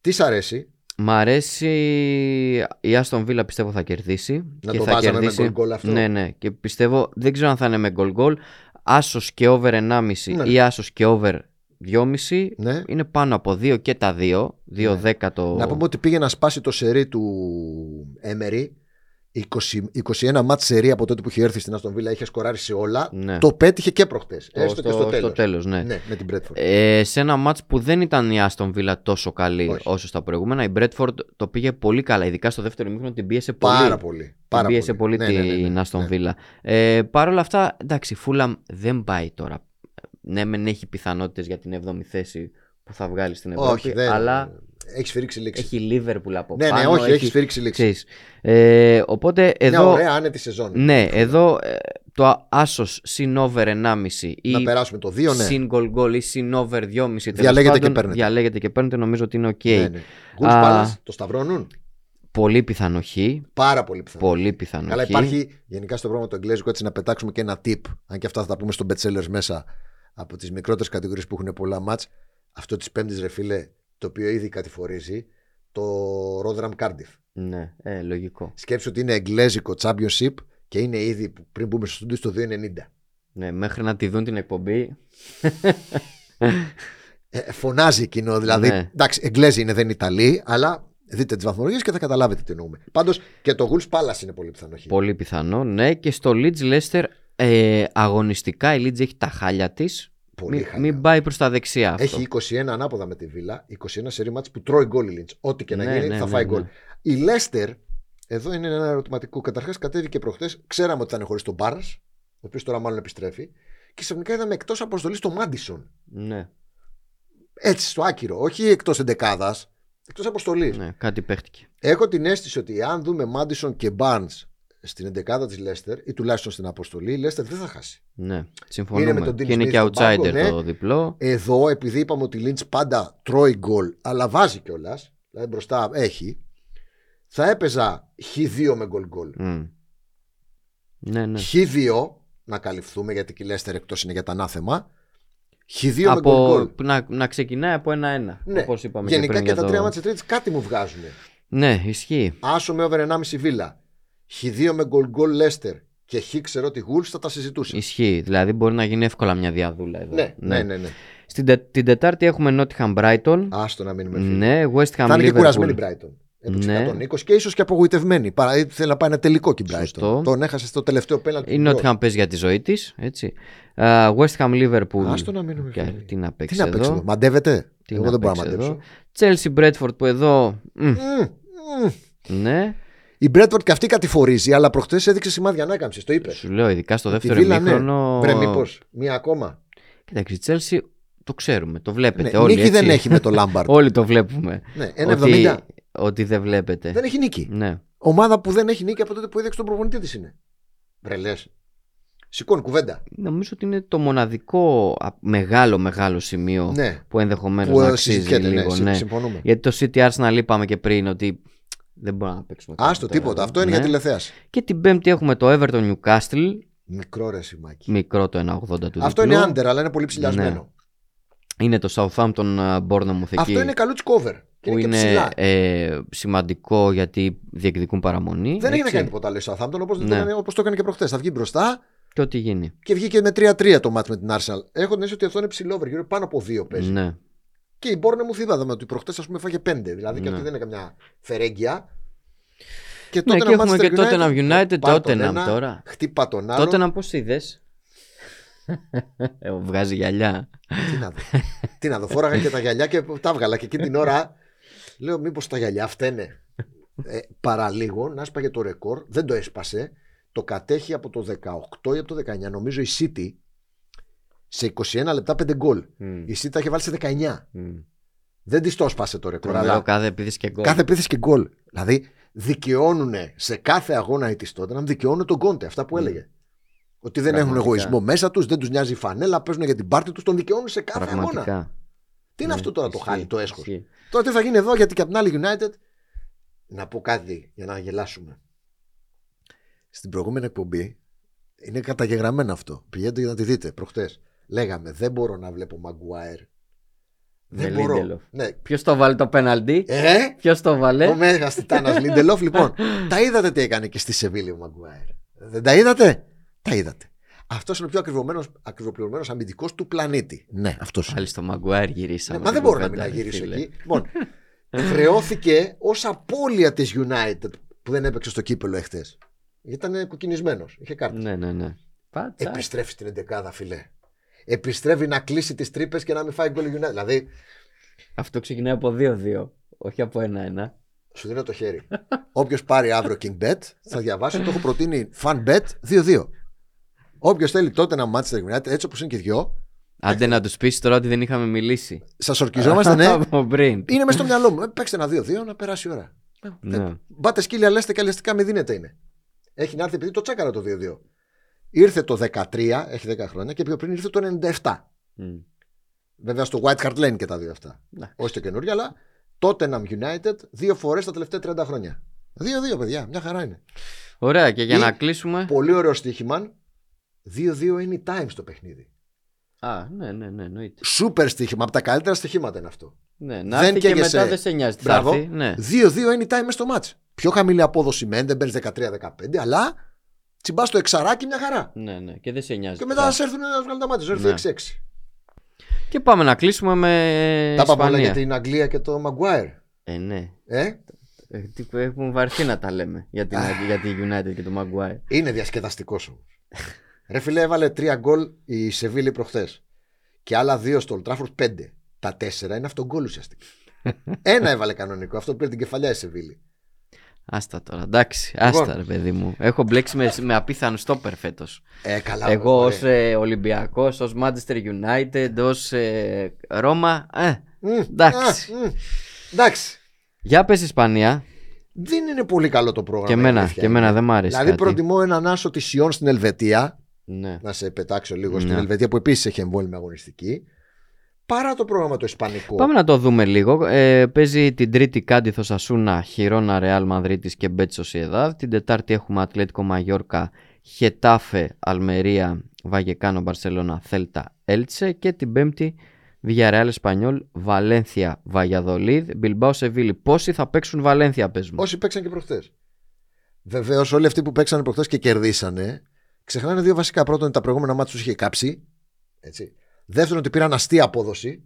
τι σ' αρέσει Μ' αρέσει η Aston Villa πιστεύω θα κερδίσει. Να και το θα βάζαμε με κερδίσει. γκολ-γκολ αυτό. Ναι, ναι. Και πιστεύω, δεν ξέρω αν θα είναι με γκολ γκολ. Άσος και over 1,5 Ναι. ή άσος και over 2,5 ναι. είναι πάνω από 2 και τα 2. 2 Ναι. 10 το. να πούμε ότι πήγε να σπάσει το σερί του Emery 20, 21 μάτς σερί από τότε που είχε έρθει στην Aston Villa είχε σκοράρει σε όλα Ναι. το πέτυχε και προχτές Το- έστω και στο τέλος τέλος, ναι. ναι, με την Bradford Ε, σε ένα μάτς που δεν ήταν η Aston Villa τόσο καλή Όχι. όσο στα προηγούμενα, η Bradford το πήγε πολύ καλά. Ειδικά στο δεύτερο ημίχρονο την πίεσε πολύ. πάρα πολύ Την πάρα πίεσε πολύ, Ναι, ναι, ναι, την ναι, Aston ναι. Villa. Ε, Παρ' όλα αυτά, εντάξει, η Fulham δεν πάει τώρα. Ναι, μεν έχει πιθανότητες για την 7η θέση που θα βγάλει στην Ευρώπη, όχι δεν αλλά έχεις σφυρίξει λήξη έχει Liverpool από Ναι, ναι, πάνω. όχι, έχεις σφυρίξει λήξη. ξέρεις. Ε, οπότε Μια εδώ, ωραία άνετη σεζόν. ναι, εδώ ε, το άσος συν over 1,5 ή Να περάσουμε το 2, ναι. συν goal goal ή συν over 2,5 τέλος Διαλέγετε και πάντων, παίρνετε. Διαλέγετε και παίρνετε, νομίζω ότι είναι ok. ναι, ναι. Wolves Α, Palace, το σταυρώνουν. Πολύ πιθανό χ. Πάρα πολύ πιθανό. Πολύ πιθανό Καλά, χ. υπάρχει γενικά στο πρόγραμμα το εγγλέζικο έτσι να πετάξουμε και ένα tip. Αν και αυτά θα τα πούμε στο bestsellers μέσα από τις μικρότερες κατηγορίες που έχουν πολλά μάτς Αυτό της Πέμπτης, ρε φίλε, το οποίο ήδη κατηφορίζει, το Rotherham Cardiff. Ναι, ε, λογικό. Σκέψου ότι είναι εγγλέζικο championship και είναι ήδη πριν μπούμε στο στούντιο στο 2,90. Ναι, μέχρι να τη δουν την εκπομπή. Ε, φωνάζει εκείνο, δηλαδή. Ναι. Εντάξει, Εγγλέζοι είναι, δεν είναι Ιταλοί, αλλά δείτε τις βαθμολογίες και θα καταλάβετε τι εννοούμε. Πάντως και το Wolves Palace είναι πολύ πιθανό. χ. Πολύ πιθανό, ναι. Και στο Leeds Leicester ε, αγωνιστικά η Leeds έχει τα χάλια της. Πολύ Μην, χάλια. μην πάει προς τα δεξιά αυτό. Έχει 21 ανάποδα με τη Βίλα, 21 σερή μάτς που τρώει γκολ η Lynch. Ό,τι και να Ναι, γίνει ναι, θα ναι, φάει ναι. γκολ. Η Λέστερ, εδώ είναι ένα ερωτηματικό. Καταρχάς κατέβηκε προχθέ, ξέραμε ότι θα είναι χωρίς τον Μπάρας, ο οποίος τώρα μάλλον επιστρέφει. Και ξαφνικά είδαμε εκτός αποστολής τον Μάντισον. Ναι, Έτσι στο άκυρο, όχι εκτός εντεκάδας, εκτός αποστολής. ναι, κάτι παίχτηκε. Έχω την αίσθηση ότι αν δούμε Μάντισον και Barnes στην εντεκάδα της Λέστερ ή τουλάχιστον στην αποστολή, η Λέστερ δεν θα χάσει. Ναι, συμφωνούμε. με τον Dean και είναι Smith και στον outsider πάγκο, ναι. το διπλό. Εδώ, επειδή είπαμε ότι η Λίντς πάντα τρώει γκολ, αλλά βάζει κιόλας, δηλαδή μπροστά έχει, θα έπαιζα χ2 με γκολ γκολ. Μμ. Ναι, ναι. Χ2 να καλυφθούμε γιατί και η Λέστερ εκτός είναι για τα ανάθεμα. Χ2 με γκολ από, γκολ. να, να ξεκινάει από ένα-ένα. Ναι. Όπως είπαμε Γενικά και, και, πριν τα για τρία το... μάτια τρίτη κάτι μου βγάζουν. Ναι, ισχύει. Άσο με over 1,5 βίλα. Χ2 με γκολ γκολ Λέστερ. Και χ ξέρω ότι Γουλ θα τα συζητούσε. Ισχύει. Δηλαδή μπορεί να γίνει εύκολα μια διαδούλα εδώ. Ναι, ναι, ναι. ναι. Στην τε- την Τετάρτη έχουμε Nottingham Brighton. Άστο να μείνουμε φίλοι. Ναι, West Ham Θα είναι και Liverpool. κουρασμένη η Brighton. Έπαιξε Ναι. 120 και ίσως και απογοητευμένη. Παρά ή θέλει να πάει ένα τελικό και η Brighton. Σωστό. Τον έχασε στο τελευταίο πέναλτι. Η Nottingham παίζει για τη ζωή της. West Ham Liverpool. Άστο να μείνουμε Και φίλοι. τι να Τι παίξει να παίξεις εδώ. εδώ; Μαντεύεται; Τι Εγώ να δεν μπορώ να παίξεις μαντέψω. εδώ; Chelsea Bradford που εδώ. μ, Μμμ, μμμ. ναι, Η Μπρέτφορντ και αυτή κατηφορίζει, αλλά προχθέ έδειξε σημάδια ανάκαμψης. Το είπε. σου λέω ειδικά στο Τη δεύτερο Βίλα, ναι. ημίχρονο. Βρε, μήπως μία ακόμα. Κοίταξε, η Chelsea το ξέρουμε, το βλέπετε Ναι, όλοι. νίκη δεν έτσι. έχει με το Λάμπαρτ. Όλοι το βλέπουμε. ναι, 1,70. ότι, ότι δεν βλέπετε. Δεν έχει νίκη. Ναι. Ομάδα που δεν έχει νίκη από τότε που έδειξε τον προπονητή της είναι. Βρε λες. Σηκώνει κουβέντα. Νομίζω ότι είναι το μοναδικό α, μεγάλο μεγάλο σημείο Ναι. που ενδεχομένως Που να ε, αξίζει συζητιέται, ναι, λίγο. συμ- ναι. συμφωνούμε. Γιατί το City Arsenal είπαμε και πριν ότι δεν μπορούμε να παίξουμε. κάτι Άστο, τώρα τίποτα. εδώ. Αυτό είναι Ναι. για τηλεθέαση. Και την Πέμπτη έχουμε το Everton Newcastle. Μικρό ρε σημάκι. Μικρό το 1,80 του Αυτό διπλού. είναι under, αλλά είναι πολύ ψηλιασμένο. Είναι το Southampton uh, Bournemouth εκεί. Αυτό είναι καλούτσι cover. Και που είναι, και είναι ψηλά. ε, σημαντικό γιατί διεκδικούν παραμονή. Δεν έχει να έτσι. κάνει τίποτα άλλο η Southampton όπως Ναι. το, έκανε- όπως το έκανε και προχθές. Θα βγει μπροστά Και ό,τι γίνει. και βγήκε με 3-3 το μάτς με την Arsenal. Έχω την αίσθηση ότι αυτό είναι ψηλό over, γύρω πάνω από 2 παίζει. Ναι. Και η Bournemouth είδαμε ότι προχτές ας πούμε φάγε 5. Δηλαδή και Ναι. αυτή δεν είναι καμιά φερέγγια. Και Ναι, τότε και έχουμε και Tottenham United, Tottenham τώρα. Χτύπα τον άλλον. Τότε να πώς είδες; Ε, Βγάζει γυαλιά. Τι να δω. Τι να δω. Φόραγα και τα γυαλιά και τα έβγαλα. Και εκείνη την ώρα λέω μήπως τα γυαλιά φταίνε. Ε, παραλίγο να έσπαγε το ρεκόρ. Δεν το έσπασε. Το κατέχει από το 18 ή από το 19. Νομίζω η City σε 21 λεπτά 5 γκολ. Η City τα είχε βάλει σε 19. Δεν τη το έσπασε το ρεκόρ. Τρομερό Αλλά κάθε επίθεση και γκολ. κάθε επίθεση και γκολ. Δηλαδή δικαιώνουν σε κάθε αγώνα η της τότε να δικαιώνουν τον Κόντε. Αυτά που Mm. έλεγε. Ότι δεν έχουν Πραγματικά. εγωισμό μέσα τους, δεν τους νοιάζει η φανέλα, παίζουν για την πάρτη τους, τον δικαιώνουν σε κάθε αγώνα. Πραγματικά. Τι είναι Ναι, αυτό τώρα το ισχύει, χάλι, το έσχος; ισχύει. Τώρα τι θα γίνει εδώ, γιατί και από την άλλη United. Να πω κάτι για να γελάσουμε. Στην προηγούμενη εκπομπή είναι καταγεγραμμένο αυτό. Πηγαίνετε για να τη δείτε προχτές. Λέγαμε δεν μπορώ να βλέπω Μαγκουάερ. Δεν Με μπορώ. Lindelof. Ναι. Ποιος το βάλει το πέναλτι; Ε, Ποιος το βάλε; ο Μέγας Τιτάνας Λίντελοφ, λοιπόν. τα είδατε τι έκανε και στη Σεβίλη ο Μαγκουάερ. Δεν τα είδατε; Τα είδατε. Αυτός είναι ο πιο ακριβοπληρωμένος αμυντικός του πλανήτη. Ναι, αυτός είναι. Πάλι στο Μαγκουάρ γυρίσαμε. Ναι, μα δεν την μπορώ να μην κουβέντα, να ρε γυρίσω φίλε. εκεί. Λοιπόν, χρεώθηκε ως απώλεια της United που δεν έπαιξε στο κύπελο εχθές. Γιατί ήταν κοκκινισμένος. Είχε κάρτα. Ναι, ναι, ναι. Πάτσα. Επιστρέφει στην 11 φιλέ. Επιστρέφει να κλείσει τις τρύπες και να μην φάει γκολ η United. Δηλαδή, Αυτό ξεκινάει από 2-2. Όχι από 1-1. σου δίνω το χέρι. Όποιος πάρει αύριο King Bet θα διαβάσει. το έχω προτείνει fan bet 2-2. Όποιος θέλει τότε να μάτσει τα United, έτσι όπως είναι και οι δυο, Άντε να τους πεις τώρα ότι δεν είχαμε μιλήσει. σας ορκιζόμαστε, ναι. Από πριν. είναι μέσα στο μυαλό μου. Ε, παίξτε ένα 2-2 να περάσει η ώρα. Ε, Ναι. Μπάτε σκύλια, λέστε και αλεστικά μη δίνετε είναι. Έχει να έρθει επειδή το τσέκαρα το 2-2. Ήρθε το 13, έχει 10 χρόνια και πιο πριν ήρθε το 97. Μμ. Βέβαια στο White Hart Lane και τα δύο αυτά. Ναι. Όχι το καινούργια, αλλά Tottenham United δύο φορές τα τελευταία 30 χρόνια. 2-2, παιδιά, μια χαρά είναι. Ωραία, και για Ή- να κλείσουμε. Πολύ ωραίο στοίχημα. 2-2 είναι η time στο παιχνίδι. Α, ναι, ναι, ναι, εννοείται. Σούπερ στοίχημα, από τα καλύτερα στοιχήματα είναι αυτό. Ναι, να Δεν έρθει και καίγεσαι. μετά δεν σε νοιάζει. τι Θα Μπράβο. έρθει. Ναι. 2-2 είναι η time μες στο match. Πιο χαμηλή απόδοση μεν, δεν παίρνει 13-15, αλλά τσιμπάς το εξαράκι μια χαρά. ναι, ναι, και δεν σε νοιάζει. Και τι μετά θα θα σε έρθουν να βγάλουν τα μάτια. Σου Ναι. έρθει 6-6. Και πάμε να κλείσουμε με Τα πάμε όλα Ισπανία. για την Αγγλία και το Maguire. Ε, ναι. Ε; Ε, τι- Έχουμε βαρθεί να τα λέμε για την, για την United και το Maguire. Είναι διασκεδαστικός όμως. Ρε φίλε, έβαλε τρία γκολ η Σεβίλη προχθές. Και άλλα δύο στο Ολτράφορντ πέντε. Τα τέσσερα είναι αυτό γκολ ουσιαστικά. Ένα έβαλε κανονικό. Αυτό πήρε την κεφαλιά η Σεβίλη. Άστα τώρα, εντάξει. Λοιπόν. Άστα, ρε παιδί μου. Έχω μπλέξει με, με απίθανο στόπερ φέτος. Ε, καλά. Εγώ ωραία. ως ε, Ολυμπιακός, ως Manchester United, ως ε, Ρώμα. Ε, Μμ, εντάξει. α, μμ. Εντάξει. για πες Ισπανία. Δεν είναι πολύ καλό το πρόγραμμα. Και η εμένα, αλήθεια και εμένα είναι. δεν μ' άρεσε. Δηλαδή κάτι. προτιμώ έναν άσο της Σιόν στην Ελβετία. Ναι. Να σε πετάξω λίγο Ναι. στην Ελβετία που επίσης έχει εμβόλυμη αγωνιστική. Παρά το πρόγραμμα το Ισπανικό. Πάμε να το δούμε λίγο. Ε, παίζει την Τρίτη Κάντιθο Ασούνα, Χιρόνα Ρεάλ Μανδρίτη και Μπέτσο Σιεδάδ. Την Τετάρτη έχουμε Ατλέτικο Μαγιόρκα, Χετάφε, Αλμερία, Βαγεκάνο, Μπαρσελόνα, Θέλτα, Έλτσε. Και την Πέμπτη Villarreal Εσπανιόλ, Βαλένθια, Βαγιαδολίδ, Μπιλμπάο Σεβίλη. Πόσοι θα παίξουν Βαλένθια, πες μου; Όσοι παίξαν και προχθέ. Βεβαίως, όλοι αυτοί που παίξαν προχθέ και κερδίσανε, ξεχνάνε δύο βασικά. Πρώτον, τα προηγούμενα μάτια τους είχε κάψει. Έτσι. Δεύτερον, ότι πήραν αστεία απόδοση.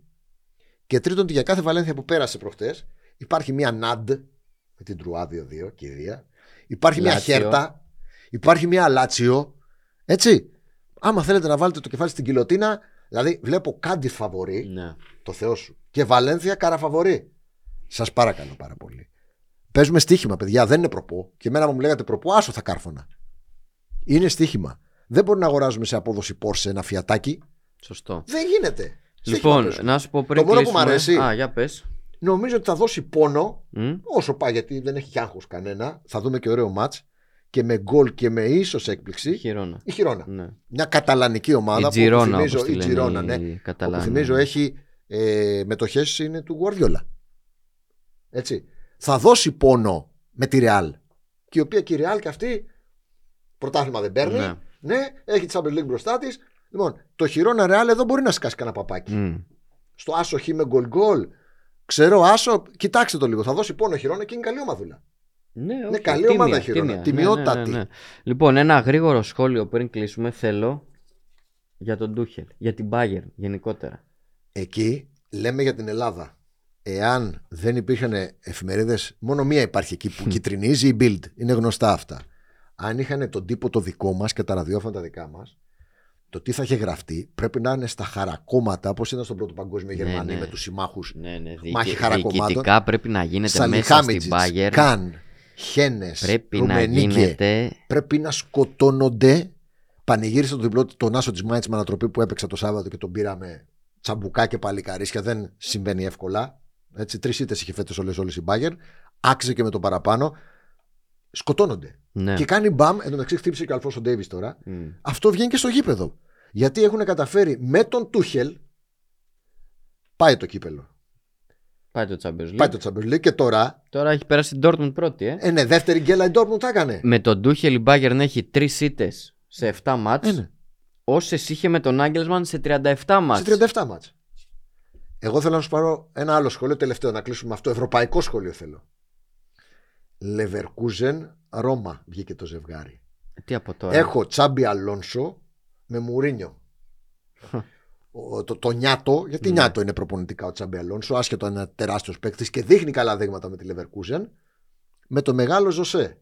Και τρίτον, ότι για κάθε Βαλένθια που πέρασε προχθέ, υπάρχει μία Ναντ με την Τρουά 2-2, κυρία. Υπάρχει μία Λάτσιο. Χέρτα. Υπάρχει μία Λάτσιο. Έτσι. Άμα θέλετε να βάλετε το κεφάλι στην κοιλωτίνα, δηλαδή βλέπω κάντι φαβορή, Ναι. το Θεό σου, και Βαλένθια καραφαβορή. Σας παρακαλώ πάρα πολύ. Παίζουμε στοίχημα, παιδιά, δεν είναι προπό. Και εμένα μου λέγατε προπό, άσο θα κάρφωνα. Είναι στοίχημα. Δεν μπορεί να αγοράζουμε σε απόδοση Porsche ένα φιατάκι. Σωστό. Δεν γίνεται. Στοίχημα Λοιπόν, παίζουμε. να σου πω πριν Το μόνο που κλείσουμε... μ' αρέσει- Α, για πες. Νομίζω ότι θα δώσει πόνο Μμ. όσο πάει, γιατί δεν έχει άγχος κανένα. Θα δούμε και ωραίο μάτ. και με γκολ και με ίσως έκπληξη Χιρόνα. η Χιρόνα. Ναι. Μια καταλανική ομάδα Η που Τζιρόνα, θυμίζω, όπως τη η λένε Τζιρόνα, οι ναι, όπου Καταλάνοι. θυμίζω έχει ε, μετοχές είναι του Γουαρδιόλα. Έτσι. Θα δώσει πόνο με τη Ρεάλ. Και η οποία και η Ρεάλ και αυτή πρωτάθλημα δεν παίρνει. Ναι. Ναι, έχει τη Champions League μπροστά της. Λοιπόν, το χειρόνα Ρεάλ εδώ μπορεί να σκάσει κανένα παπάκι. Μμ. Στο άσο χ με γκολ γκολ. Ξέρω άσο, κοιτάξτε το λίγο. Θα δώσει πόνο χειρόνα και είναι καλή ομαδούλα. Ναι, Είναι όχι, καλή τίμια, ομάδα Χιρόνα, τίμια. τιμιότατη. Ναι, ναι, ναι, ναι. Λοιπόν, ένα γρήγορο σχόλιο πριν κλείσουμε θέλω για τον Ντούχελ, για την Bayern γενικότερα. Εκεί λέμε για την Ελλάδα. Εάν δεν υπήρχαν εφημερίδες, μόνο μία υπάρχει εκεί που κυτρινίζει η Bild. Είναι γνωστά αυτά. Αν είχαν τον τύπο το δικό μας και τα ραδιόφωνα τα δικά μας, το τι θα είχε γραφτεί πρέπει να είναι στα χαρακόμματα όπως ήταν στον Πρώτο Παγκόσμιο Ναι, Γερμανοί ναι. με τους συμμάχους. Ναι, ναι, Μάχη διοικη- χαρακομμάτων. διοικητικά πρέπει να γίνεται μέσα στην Σαλιχάμιτζιτς, Bayern. Καν, Χένες, Πρέπει να γίνεται. Πρέπει να σκοτώνονται. Πανηγύρισε τον διπλό τον Άσο της Μάιτ με ανατροπή που έπαιξα το Σάββατο και τον πήραμε τσαμπουκά και παλικαρίσια. Δεν συμβαίνει εύκολα. Έτσι, τρεις ήττες είχε φέτος όλε όλες η Μπάγκερ. Άξιζε και με το παραπάνω. Σκοτώνονται. Ναι. Και κάνει μπαμ. Εν τω μεταξύ χτύπησε και ο Αλφόσο Ντέιβις τώρα. Μμ. Αυτό βγαίνει και στο γήπεδο. Γιατί έχουν καταφέρει με τον Τούχελ. Πάει το κύπελο. Πάει το Champions League. Πάει το Champions League και τώρα. Τώρα έχει περάσει την Dortmund πρώτη, ε. Ε, ναι, δεύτερη γκέλα η Dortmund τα έκανε. Με τον Ντούχελ η Bayern έχει τρεις ήττες σε 7 μάτς Ε, ναι. Όσες είχε με τον Άγγελσμαν σε 37 μάτς. Σε 37 μάτς. Εγώ θέλω να σου πάρω ένα άλλο σχόλιο, τελευταίο να κλείσουμε αυτό. Ευρωπαϊκό σχόλιο θέλω. Λεβερκούζεν, Ρώμα βγήκε το ζευγάρι. Τι από τώρα; Έχω Τσάμπι Αλόνσο με Μουρίνιο. Ο- το, το νιάτο, γιατί Ναι. νιάτο είναι προπονητικά ο Τσάμπι Αλόνσο, άσχετο είναι ένας τεράστιος παίκτης και δείχνει καλά δείγματα με τη Λεβερκούζεν, με το μεγάλο Ζωσέ.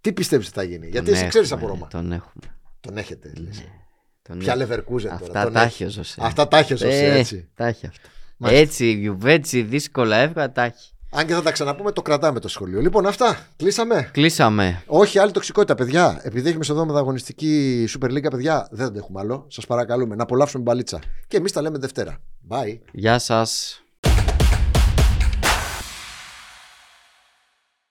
Τι πιστεύεις ότι θα γίνει, Τον Γιατί εσύ ξέρεις έχουμε, από Ρώμα. Τον έχουμε. Τον έχετε. λες. Ναι. Τον Ποια έχουμε. Λεβερκούζεν τώρα. Αυτά τον τα έχει. έχει ο Ζωσέ. Αυτά τα έχει ο Ζωσέ, Ε, έτσι. Τα έχει αυτά. Μάλιστα. Έτσι, η Γιουβέτσι δύσκολα εύκολα τα έχει. Αν και θα τα ξαναπούμε, το κρατάμε το σχολείο. Λοιπόν, αυτά. Κλείσαμε. Κλείσαμε. Όχι άλλη τοξικότητα, παιδιά. Επειδή έχουμε σε εδώ μεταγωνιστική Super League, παιδιά, δεν αντέχουμε άλλο. Σας παρακαλούμε να απολαύσουμε μπαλίτσα. Και εμείς τα λέμε Δευτέρα. Bye. Γεια σας.